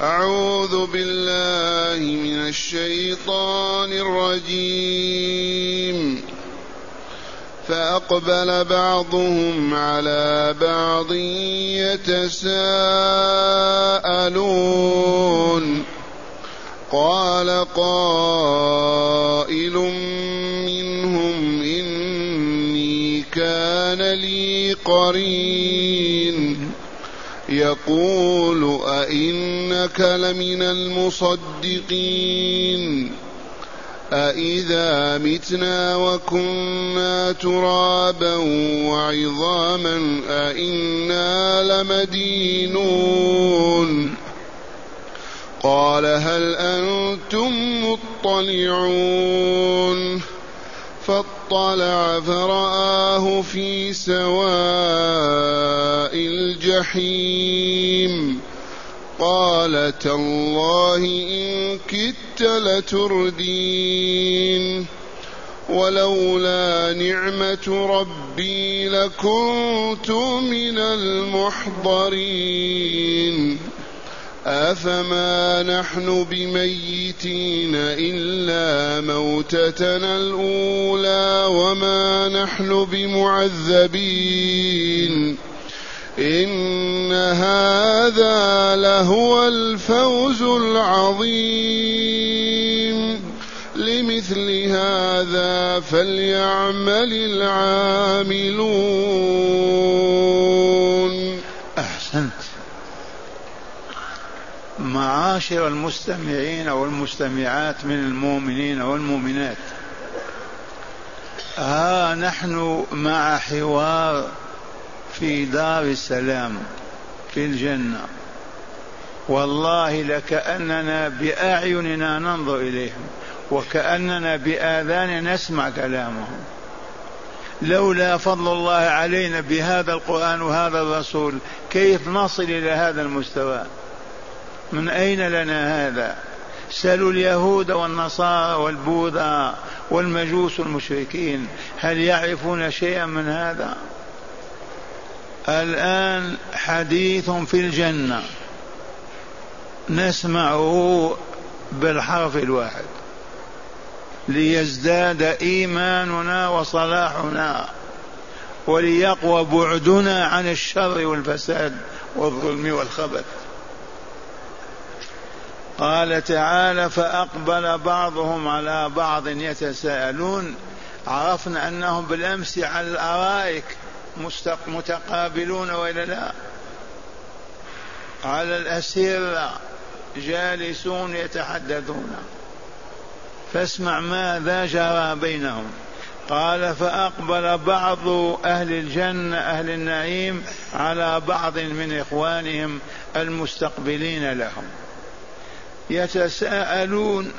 أعوذ بالله من الشيطان الرجيم. فأقبل بعضهم على بعض يتساءلون. قال قائل منهم إني كان لي قرين. يقول أئنك لمن المصدقين أإذا متنا وكنا ترابا وعظاما أإنا لمدينون قال هل أنتم مطلعون فاطلع فرآه في سواء الجحيم. قال تالله إن كدت لتردين. ولولا نعمة ربي لكنت من المحضرين. أفما نحن بميتين إلا موتتنا الأولى وما نحن بمعذبين إن هذا لهو الفوز العظيم لمثل هذا فليعمل العاملون معاشر المستمعين والمستمعات من المؤمنين والمؤمنات. ها نحن مع حوار في دار السلام في الجنة. والله لكأننا بأعيننا ننظر إليهم وكأننا بآذاننا نسمع كلامهم. لولا فضل الله علينا بهذا القرآن وهذا الرسول كيف نصل إلى هذا المستوى؟ من أين لنا هذا؟ سلوا اليهود والنصارى والبوذا والمجوس المشركين هل يعرفون شيئا من هذا؟ الآن حديث في الجنة. نسمعه بالحرف الواحد. ليزداد إيماننا وصلاحنا وليقوى بعدنا عن الشر والفساد والظلم والخبث. قال تعالى فأقبل بعضهم على بعض يتساءلون. عرفنا أنهم بالأمس على الأرائك متقابلون وإلا لا. على الأسرة جالسون يتحدثون. فاسمع ماذا جرى بينهم. قال فأقبل بعض أهل الجنة أهل النعيم على بعض من إخوانهم المستقبلين لهم. يتساءلون.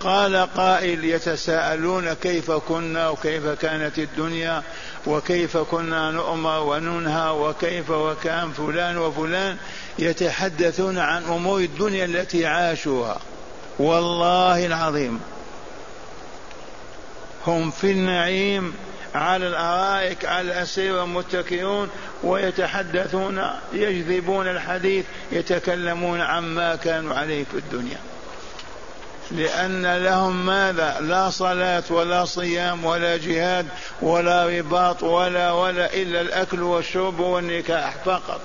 قال قائل يتساءلون كيف كنا وكيف كانت الدنيا وكيف كنا نؤمر وننهى وكيف وكان فلان وفلان يتحدثون عن أمور الدنيا التي عاشوها. والله العظيم هم في النعيم. على الأرائك على الأسير متكئون ويتحدثون يجذبون الحديث يتكلمون عما كانوا عليه في الدنيا. لأن لهم ماذا؟ لا صلاة ولا صيام ولا جهاد ولا رباط ولا ولا إلا الأكل والشرب والنكاح فقط.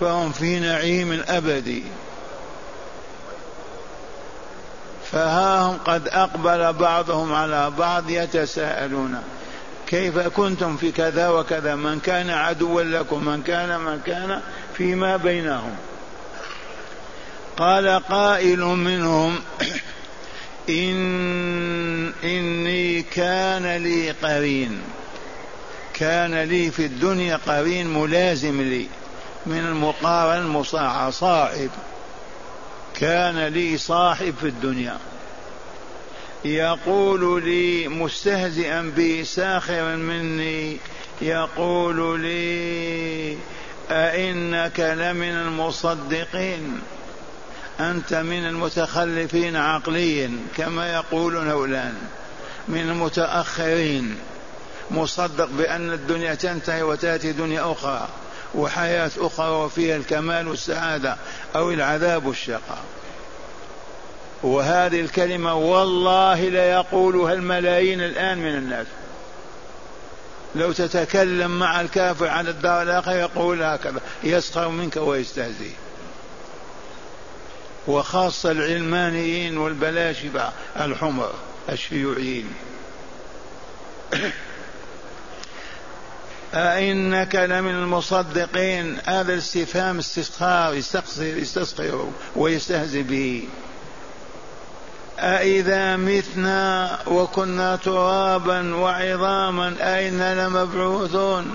فهم في نعيم أبدي فها هم قد أقبل بعضهم على بعض يتساءلون كيف كنتم في كذا وكذا؟ من كان عدوا لكم من كان من كان فيما بينهم. قال قائل منهم إن إني كان لي قرين. كان لي في الدنيا قرين ملازم لي من المقارن المصاحة صاحب كان لي صاحب في الدنيا. يقول لي مستهزئا بي ساخرا مني يقول لي أئنك لمن المصدقين أنت من المتخلفين عقليا كما يقولون هؤلاء من المتأخرين. مصدق بأن الدنيا تنتهي وتأتي دنيا أخرى. وحياة أخرى وفيها الكمال والسعادة أو العذاب والشقاء. وهذه الكلمة والله ليقولها الملايين الآن من الناس. لو تتكلم مع الكافر عن الدار الآخرة يقول هكذا يسخر منك ويستهزئ. وخاصة العلمانيين والبلاشفة الحمر الشيوعيين. أئنك لمن المصدقين؟ هذا الاستفهام استسخار يستسخر ويستهزئ به. أإذا متنا وكنا ترابا وعظاما أئنا لمبعوثون.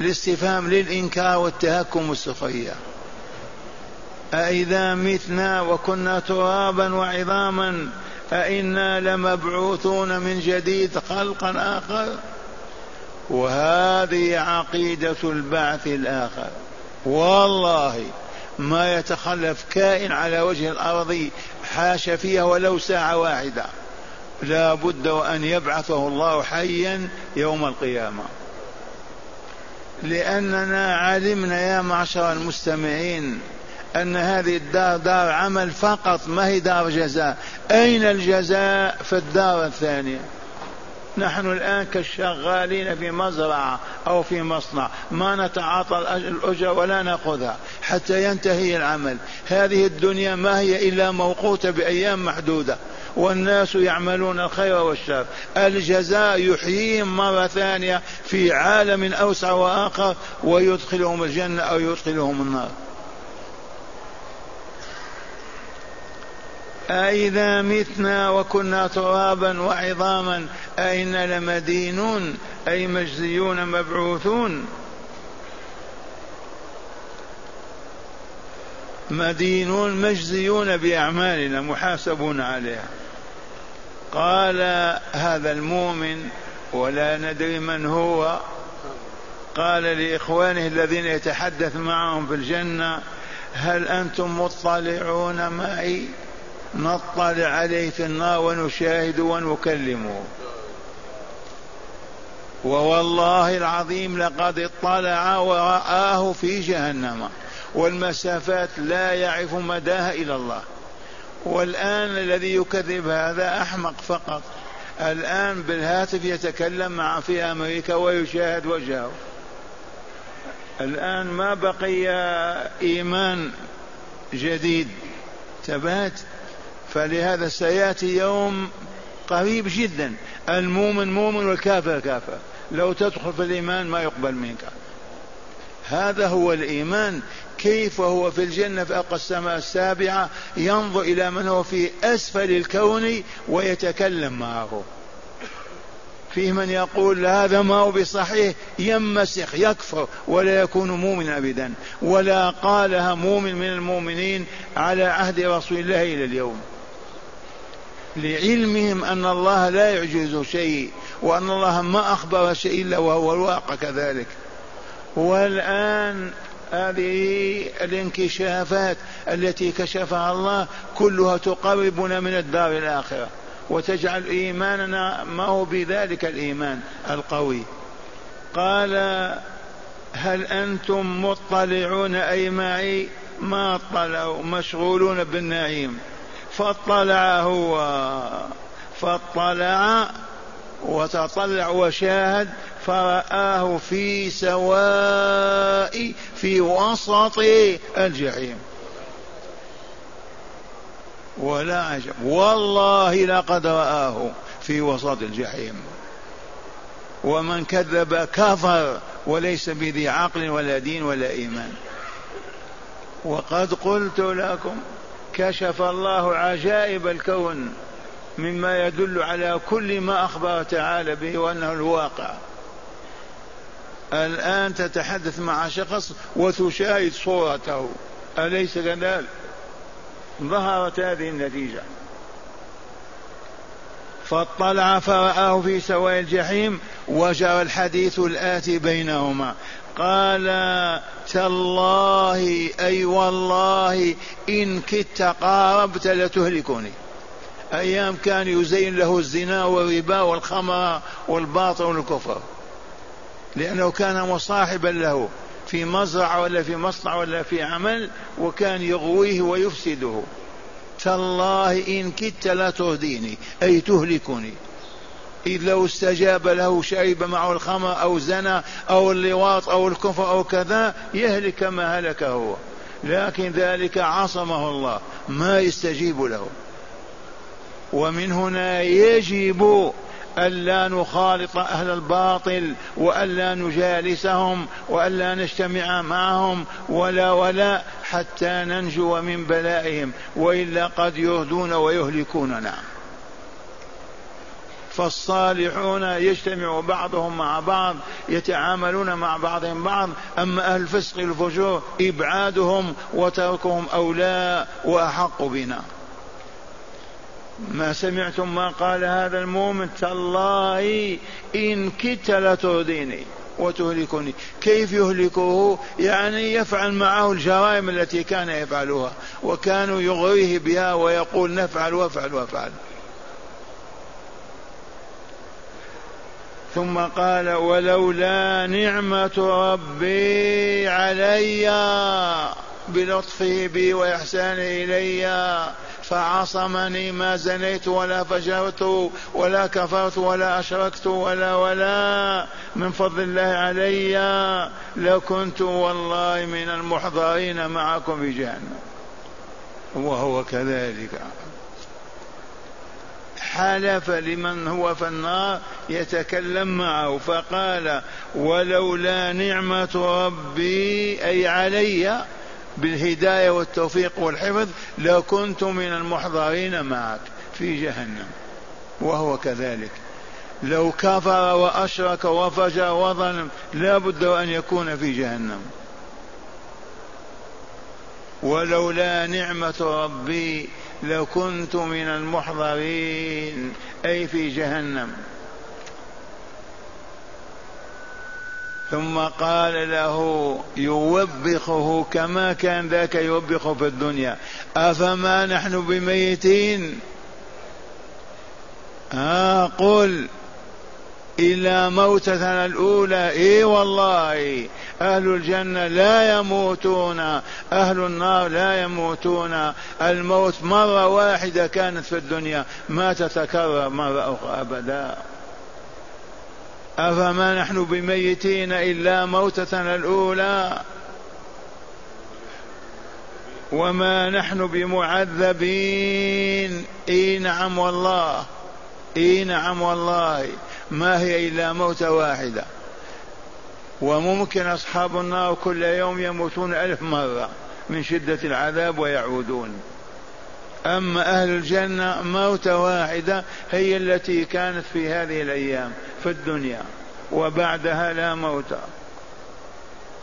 الاستفهام للإنكار والتهكم والسخرية. أإذا متنا وكنا ترابا وعظاما أئنا لمبعوثون من جديد خلقا آخر. وهذه عقيدة البعث الآخر. والله ما يتخلف كائن على وجه الأرض حاش فيها ولو ساعة واحدة. لا بد وأن يبعثه الله حيا يوم القيامة. لأننا علمنا يا معشر المستمعين أن هذه الدار دار عمل فقط ما هي دار جزاء. أين الجزاء؟ في الدار الثانية. نحن الآن كالشغالين في مزرعة أو في مصنع. ما نتعاطى الأجر ولا نأخذها. حتى ينتهي العمل. هذه الدنيا ما هي إلا موقوتة بأيام محدودة. والناس يعملون الخير والشر. الجزاء يحييهم مرة ثانية في عالم أوسع وآخر ويدخلهم الجنة أو يدخلهم النار. أإذا متنا وكنا ترابا وعظاما أئنا لمدينون أي مجزيون مبعوثون. مدينون مجزيون بأعمالنا محاسبون عليها. قال هذا المؤمن ولا ندري من هو. قال لإخوانه الذين يتحدث معهم في الجنة هل أنتم مطلعون معي؟ نطلع عليه في النار ونشاهد ونكلمه ووالله العظيم لقد اطلع ورآه في جهنم. والمسافات لا يعرف مداها إلى الله. والآن الذي يكذب هذا أحمق فقط. الآن بالهاتف يتكلم مع في أمريكا ويشاهد وجهه. الآن ما بقي إيمان جديد. ثبات فلهذا سيأتي يوم قريب جدا. المؤمن مؤمن والكافر كافر. لو تدخل في الإيمان ما يقبل منك. هذا هو الإيمان. كيف هو في الجنة في أقى السماء السابعة؟ ينظر إلى من هو في أسفل الكون ويتكلم معه. فيه من يقول هذا ما هو بصحيح؟ يمسخ يكفر ولا يكون مؤمنا ابدا. ولا قالها مؤمن من المؤمنين على عهد رسول الله إلى اليوم. لعلمهم أن الله لا يعجز شيء وأن الله ما أخبر شيء إلا وهو الواقع كذلك. والآن هذه الانكشافات التي كشفها الله كلها تقربنا من الدار الآخرة وتجعل إيماننا ما هو بذلك الإيمان القوي. قال هل أنتم مطلعون؟ أي معي ما اطلعوا مشغولون بالنعيم. فاطلع هو. فاطلع وتطلع وشاهد فرآه في سواء في وسط الجحيم. ولا عجب. والله لقد رآه في وسط الجحيم. ومن كذب كفر وليس بذي عقل ولا دين ولا إيمان. وقد قلت لكم كشف الله عجائب الكون. مما يدل على كل ما أخبر تعالى به وأنه الواقع. الآن تتحدث مع شخص وتشاهد صورته. أليس كذلك؟ ظهرت هذه النتيجة. فاطلع فرآه في سواء الجحيم وجرى الحديث الآتي بينهما. قال تالله أي والله إن كدت قاربت لتهلكني. أيام كان يزين له الزنا والربا والخمر والباطل والكفر. لأنه كان مصاحبا له في مزرعة ولا في مصنع ولا في عمل وكان يغويه ويفسده. تالله إن كدت لا تهديني أي تهلكني. إذ لو استجاب له شرب معه الخمر أو زنى أو اللواط أو الكفر أو كذا يهلك كما هلك هو لكن ذلك عصمه الله ما يستجيب له. ومن هنا يجب ألا نخالط أهل الباطل وألا نجالسهم وألا نجتمع معهم ولا ولا حتى ننجو من بلائهم وإلا قد يهدون ويهلكوننا فالصالحون يجتمع بعضهم مع بعض يتعاملون مع بعضهم بعض أما أهل الفسق الفجور إبعادهم وتركهم أولى وأحق بنا. ما سمعتم ما قال هذا المؤمن؟ تالله إن كدت لتهديني وتهلكني. كيف يهلكه؟ يعني يفعل معه الجرائم التي كان يفعلها وكانوا يغويه بها ويقول نفعل وافعل وافعل. ثم قال ولولا نعمة ربي علي بلطفه بي وإحسانه إلي فعصمني ما زنيت ولا فجرت ولا كفرت ولا أشركت ولا ولا من فضل الله علي لكنت والله من المحضرين معكم في جهنم. وهو كذلك. حلف لمن هو في النار يتكلم معه فقال ولولا نعمة ربي أي علي بالهداية والتوفيق والحفظ لكنت من المحضرين معك في جهنم. وهو كذلك. لو كفر وأشرك وفجر وظلم لا بد أن يكون في جهنم. ولولا نعمة ربي لكنت من المحضرين أي في جهنم. ثم قال له يوبخه كما كان ذاك يوبخه في الدنيا. أفما نحن بميتين؟ ها قل إلا موتتنا الأولى. إي والله أهل الجنة لا يموتون أهل النار لا يموتون. الموت مرة واحدة كانت في الدنيا ما تتكرر مرة أخرى أبدا. أفما نحن بميتين إلا موتتنا الأولى وما نحن بمعذبين. إي نعم والله إي نعم والله. ما هي إلا موتة واحدة. وممكن أصحاب النار كل يوم يموتون ألف مرة من شدة العذاب ويعودون. أما أهل الجنة موتة واحدة هي التي كانت في هذه الأيام في الدنيا وبعدها لا موت.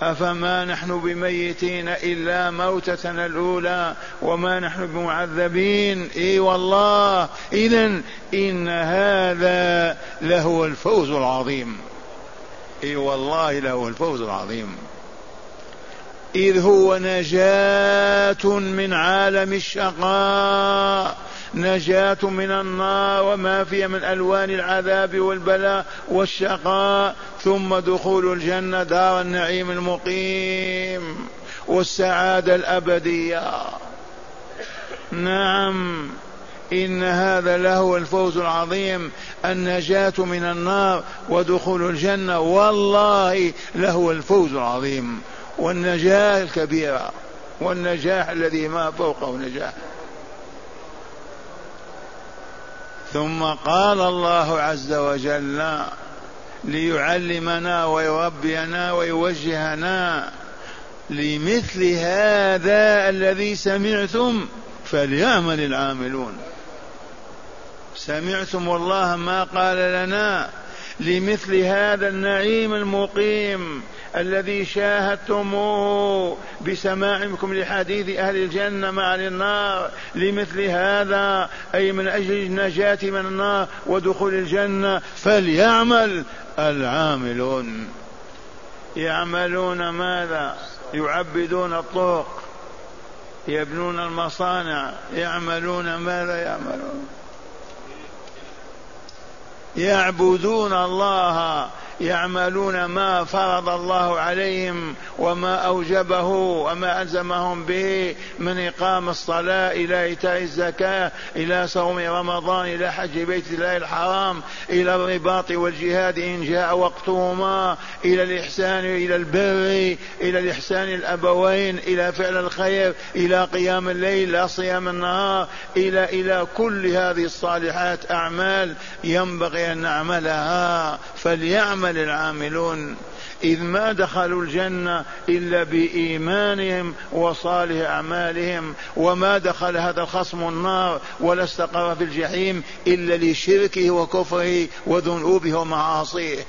أفما نحن بميتين إلا موتتنا الأولى وما نحن بمعذبين؟ إي والله. إذا إن هذا لهو الفوز العظيم. إي والله لهو الفوز العظيم. إذ هو نجاة من عالم الشقاء نجاة من النار وما فيها من ألوان العذاب والبلاء والشقاء ثم دخول الجنة دار النعيم المقيم والسعادة الأبدية. نعم إن هذا له الفوز العظيم النجاة من النار ودخول الجنة. والله له الفوز العظيم. والنجاة الكبيرة والنجاح الذي ما فوقه نجاح. ثم قال الله عز وجل ليعلمنا ويربينا ويوجهنا لمثل هذا الذي سمعتم فليعمل العاملون. سمعتم والله ما قال لنا لمثل هذا النعيم المقيم الذي شاهدتموه بسماعكم لحديث أهل الجنة مع النار لمثل هذا أي من أجل النجاة من النار ودخول الجنة. فليعمل العاملون. يعملون ماذا؟ يعبدون الطرق يبنون المصانع يعملون ماذا يعملون؟ يعبدون الله. يعملون ما فرض الله عليهم وما أوجبه وما ألزمهم به من إقام الصلاة إلى إيتاء الزكاة إلى صوم رمضان إلى حج بيت الله الحرام إلى الرباط والجهاد إن جاء وقتهما إلى الإحسان إلى البر إلى الإحسان الأبوين إلى فعل الخير إلى قيام الليل لا صيام النهار إلى إلى كل هذه الصالحات أعمال ينبغي أن نعملها. فليعمل العاملون إذ ما دخلوا الجنة إلا بإيمانهم وصالح أعمالهم وما دخل هذا الخصم النار ولا استقر في الجحيم إلا لشركه وكفره وذنوبه ومعاصيه.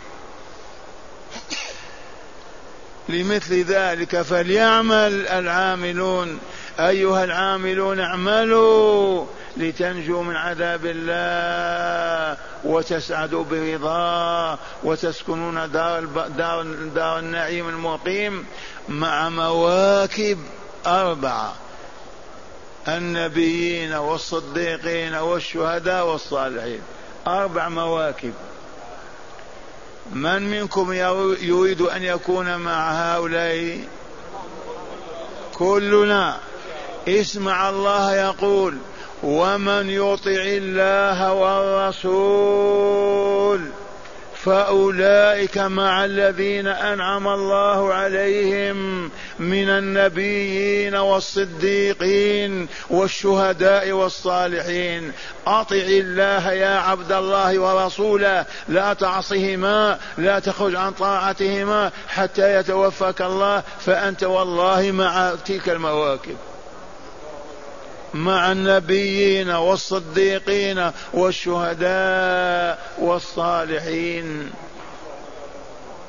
لمثل ذلك فليعمل العاملون. أيها العاملون اعملوا. لتنجوا من عذاب الله وتسعدوا برضاه وتسكنون دار, دار, دار النعيم المقيم مع مواكب أربعة النبيين والصديقين والشهداء والصالحين. أربع مواكب. من منكم يريد أن يكون مع هؤلاء؟ كلنا. اسمع الله يقول ومن يطع الله والرسول فأولئك مع الذين أنعم الله عليهم من النبيين والصديقين والشهداء والصالحين. أطع الله يا عبد الله ورسوله لا تعصهما لا تخرج عن طاعتهما حتى يتوفاك الله فأنت والله مع تلك المواكب. مع النبيين والصديقين والشهداء والصالحين.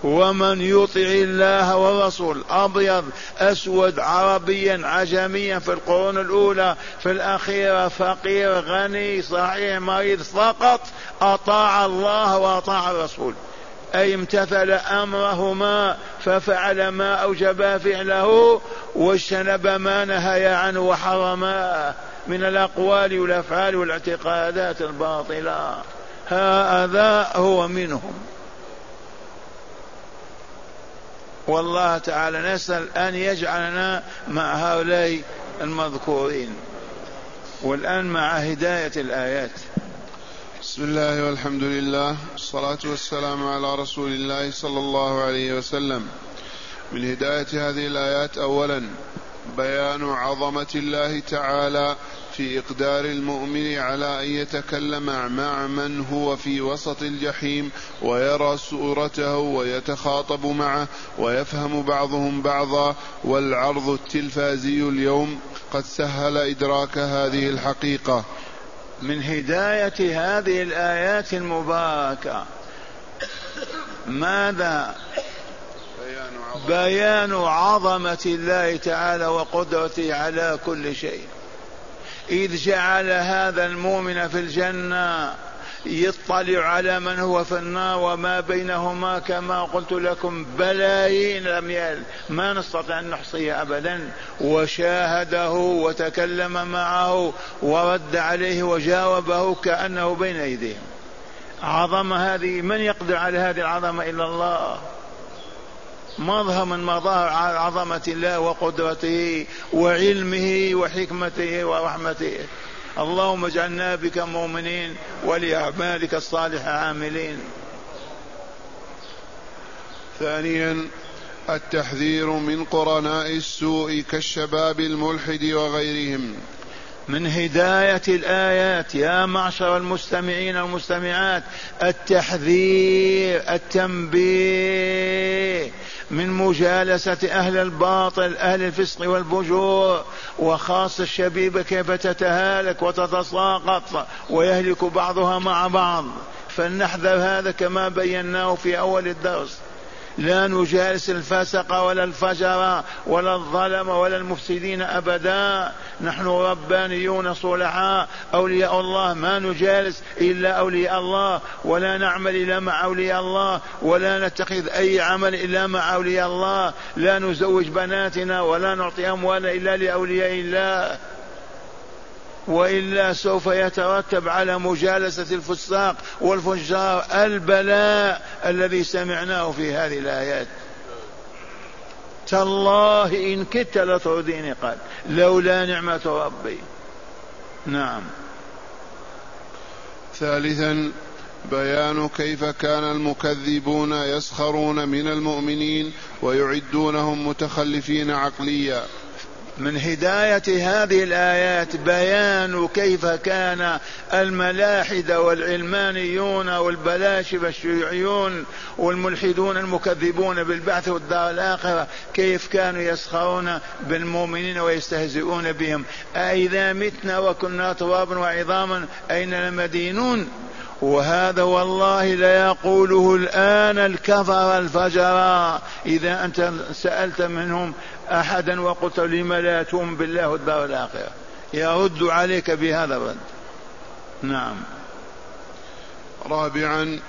ومن يطع الله والرسول أبيض أسود عربيا عجميا في القرون الأولى في الأخيرة فقير غني صحيح مريض فقط أطاع الله وأطاع الرسول. أي امتثل أمرهما ففعل ما أوجب فعله واجتنب ما نهي عنه وحرما من الأقوال والأفعال والاعتقادات الباطلة. هذا هو منهم. والله تعالى نسأل أن يجعلنا مع هؤلاء المذكورين. والآن مع هداية الآيات. بسم الله والحمد لله والصلاة والسلام على رسول الله صلى الله عليه وسلم. من هداية هذه الآيات أولا بيان عظمة الله تعالى في إقدار المؤمن على أن يتكلم مع من هو في وسط الجحيم ويرى صورته ويتخاطب معه ويفهم بعضهم بعضا. والعرض التلفازي اليوم قد سهل إدراك هذه الحقيقة. من هداية هذه الآيات المباركة. ماذا؟ بيان عظمة. الله تعالى وقدرته على كل شيء. إذ جعل هذا المؤمن في الجنة. يطلع على من هو في النار وما بينهما كما قلت لكم بلايين الأميال ما نستطيع أن نحصي أبدا. وشاهده وتكلم معه ورد عليه وجاوبه كأنه بين أيديهم. عظمة هذه من يقدر على هذه العظمة إلا الله؟ مظهر من مظاهر عظمة الله وقدرته وعلمه وحكمته ورحمته. اللهم اجعلنا بك مؤمنين ولأعمالك الصالحة عاملين. ثانيا التحذير من قرناء السوء كالشباب الملحد وغيرهم. من هداية الآيات يا معشر المستمعين والمستمعات التحذير التنبيه. من مجالسة أهل الباطل أهل الفسق والفجور وخاصة الشبيبة كيف تتهالك وتتساقط ويهلك بعضها مع بعض. فلنحذر هذا كما بيناه في أول الدرس. لا نجالس الفسق ولا الفجر ولا الظلم ولا المفسدين أبدا. نحن ربانيون صلحاء. أولياء الله ما نجالس إلا أولياء الله ولا نعمل إلا مع أولياء الله ولا نتخذ أي عمل إلا مع أولياء الله. لا نزوج بناتنا ولا نعطي أموالنا إلا لأولياء الله. وإلا سوف يترتب على مجالسة الفساق والفجار البلاء الذي سمعناه في هذه الآيات. تالله إن كدت لترديني قال لولا نعمة ربي. نعم. ثالثا بيان كيف كان المكذبون يسخرون من المؤمنين ويعدونهم متخلفين عقليا. من هداية هذه الآيات بيان كيف كان الملاحدة والعلمانيون والبلاشفة الشيوعيون والملحدون المكذبون بالبعث والدار الآخرة كيف كانوا يسخرون بالمؤمنين ويستهزئون بهم. أإذا متنا وكنا ترابا وعظاما أين المدينون وهذا والله ليقوله الآن الكفر الفجر. إذا أنت سألت منهم أحدا وقلت لم لا تؤمن بالله والدار الآخرة يرد عليك بهذا الرد. نعم. رابعا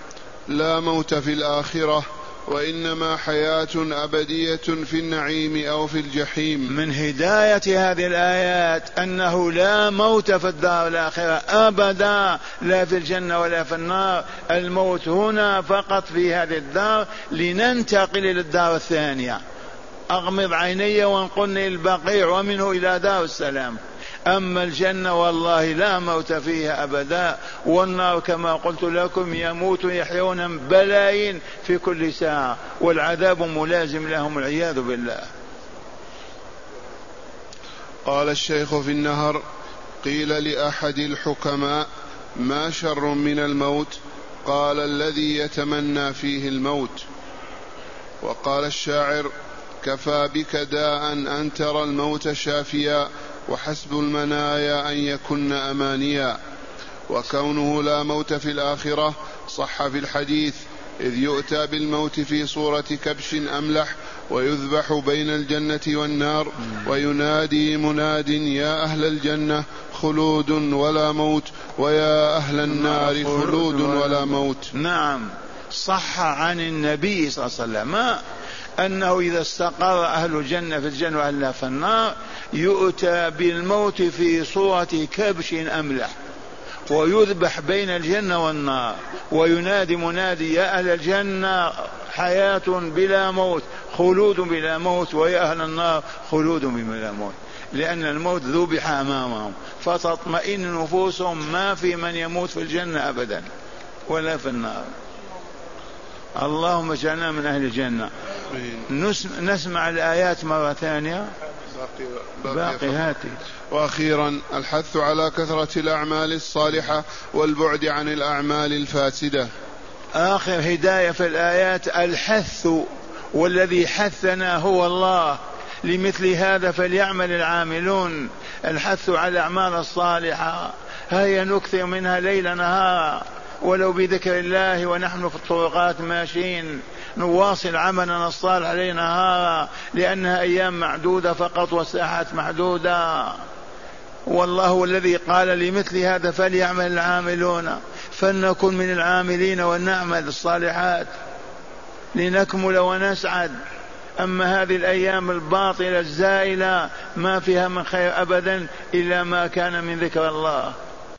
لا موت في الآخرة. وإنما حياة أبدية في النعيم أو في الجحيم. من هداية هذه الآيات أنه لا موت في الدار الآخرة أبدا لا في الجنة ولا في النار. الموت هنا فقط في هذه الدار لننتقل إلى الدار الثانية. أغمض عيني وانقلني البقيع ومنه إلى دار السلام. أما الجنة والله لا موت فيها أبدا والنار كما قلت لكم يموت يحيون بلايين في كل ساعة والعذاب ملازم لهم العياذ بالله. قال الشيخ في النهر قيل لأحد الحكماء ما شر من الموت؟ قال الذي يتمنى فيه الموت. وقال الشاعر كفى بك داء أن ترى الموت شافيا وحسب المنايا أن يكن أمانيا. وكونه لا موت في الآخرة صح في الحديث إذ يؤتى بالموت في صورة كبش أملح ويذبح بين الجنة والنار وينادي مناد يا أهل الجنة خلود ولا موت ويا أهل النار خلود ولا موت. نعم. صح عن النبي صلى الله عليه وسلم. أنه إذا استقر أهل الجنة في الجنة وأهل في النار يؤتى بالموت في صورة كبش أملح ويذبح بين الجنة والنار. وينادي منادي يا أهل الجنة حياة بلا موت خلود بلا موت ويا أهل النار خلود بلا موت. لأن الموت ذبح أمامهم. فتطمئن نفوسهم ما في من يموت في الجنة أبدا ولا في النار. اللهم اجعلنا من أهل الجنة. نسمع الآيات مرة ثانية. باقي, باقي هاتي. وأخيرا الحث على كثرة الأعمال الصالحة والبعد عن الأعمال الفاسدة. آخر هداية في الآيات الحث والذي حثنا هو الله. لمثل هذا فليعمل العاملون. الحث على الأعمال الصالحة. هيا نكثر منها ليل نهار. ولو بذكر الله ونحن في الطرقات ماشيين نواصل عملنا الصالح ليل نهارا لأنها أيام معدودة فقط وساحات محدودة والله الذي قال لمثل هذا فليعمل العاملون فلنكن من العاملين ونعمل الصالحات لنكمل ونسعد. أما هذه الأيام الباطلة الزائلة ما فيها من خير أبدا إلا ما كان من ذكر الله.